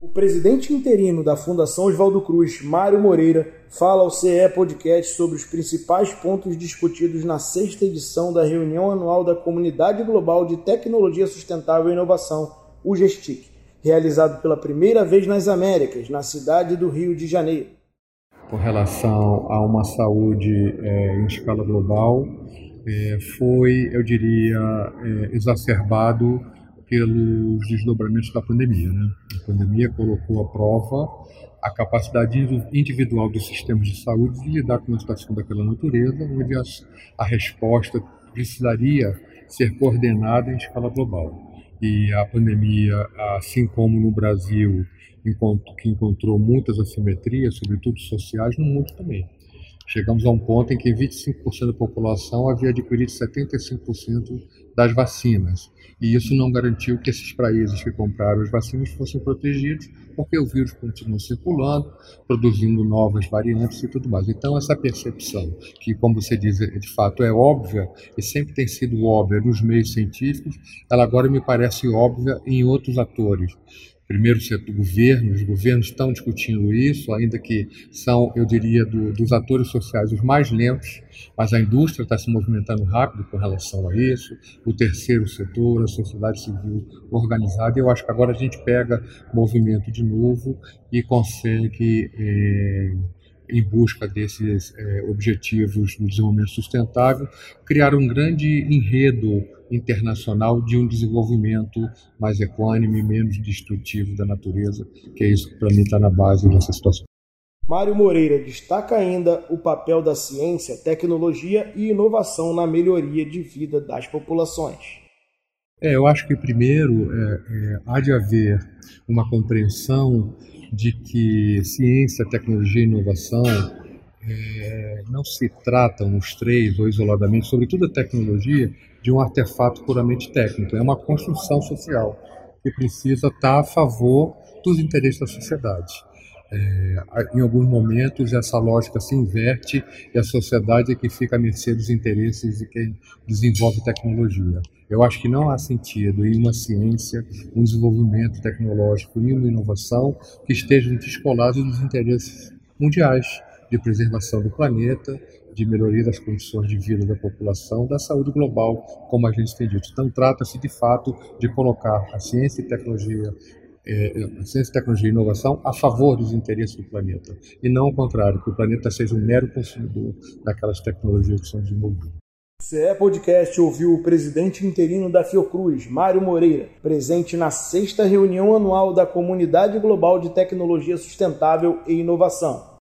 O presidente interino da Fundação Oswaldo Cruz, Mário Moreira, fala ao CE Podcast sobre os principais pontos discutidos na sexta edição da reunião anual da Comunidade Global de Tecnologia Sustentável e Inovação, o GESTIC, realizado pela primeira vez nas Américas, na cidade do Rio de Janeiro. Com relação a uma saúde é, em escala global, é, foi, eu diria, é, exacerbado pelos desdobramentos da pandemia. Né? A pandemia colocou à prova a capacidade individual dos sistemas de saúde de lidar com uma situação daquela natureza, onde a resposta precisaria ser coordenada em escala global. E a pandemia, assim como no Brasil, que encontrou muitas assimetrias, sobretudo sociais, no mundo também. Chegamos a um ponto em que 25% da população havia adquirido 75% das vacinas. E isso não garantiu que esses países que compraram as vacinas fossem protegidos, porque o vírus continua circulando, produzindo novas variantes e tudo mais. Então, essa percepção, que, como você diz, de fato é óbvia, e sempre tem sido óbvia nos meios científicos, ela agora me parece óbvia em outros atores primeiro setor governo, os governos estão discutindo isso, ainda que são, eu diria, do, dos atores sociais os mais lentos, mas a indústria está se movimentando rápido com relação a isso, o terceiro setor, a sociedade civil organizada, eu acho que agora a gente pega movimento de novo e consegue. Eh, em busca desses é, objetivos do desenvolvimento sustentável, criar um grande enredo internacional de um desenvolvimento mais equânime, menos destrutivo da natureza, que é isso que para mim está na base dessa situação. Mário Moreira destaca ainda o papel da ciência, tecnologia e inovação na melhoria de vida das populações. É, eu acho que primeiro é, é, há de haver uma compreensão de que ciência, tecnologia e inovação é, não se tratam os três ou isoladamente, sobretudo a tecnologia, de um artefato puramente técnico. É uma construção social que precisa estar a favor dos interesses da sociedade. É, em alguns momentos essa lógica se inverte e a sociedade é que fica à mercê dos interesses de quem desenvolve tecnologia. Eu acho que não há sentido em uma ciência, um desenvolvimento tecnológico e uma inovação que estejam descolados dos interesses mundiais de preservação do planeta, de melhoria das condições de vida da população, da saúde global, como a gente tem dito. Então, trata-se de fato de colocar a ciência e tecnologia é, a ciência, tecnologia e inovação a favor dos interesses do planeta, e não ao contrário, que o planeta seja um mero consumidor daquelas tecnologias que são desenvolvidas. CE Podcast ouviu o presidente interino da Fiocruz, Mário Moreira, presente na sexta reunião anual da Comunidade Global de Tecnologia Sustentável e Inovação.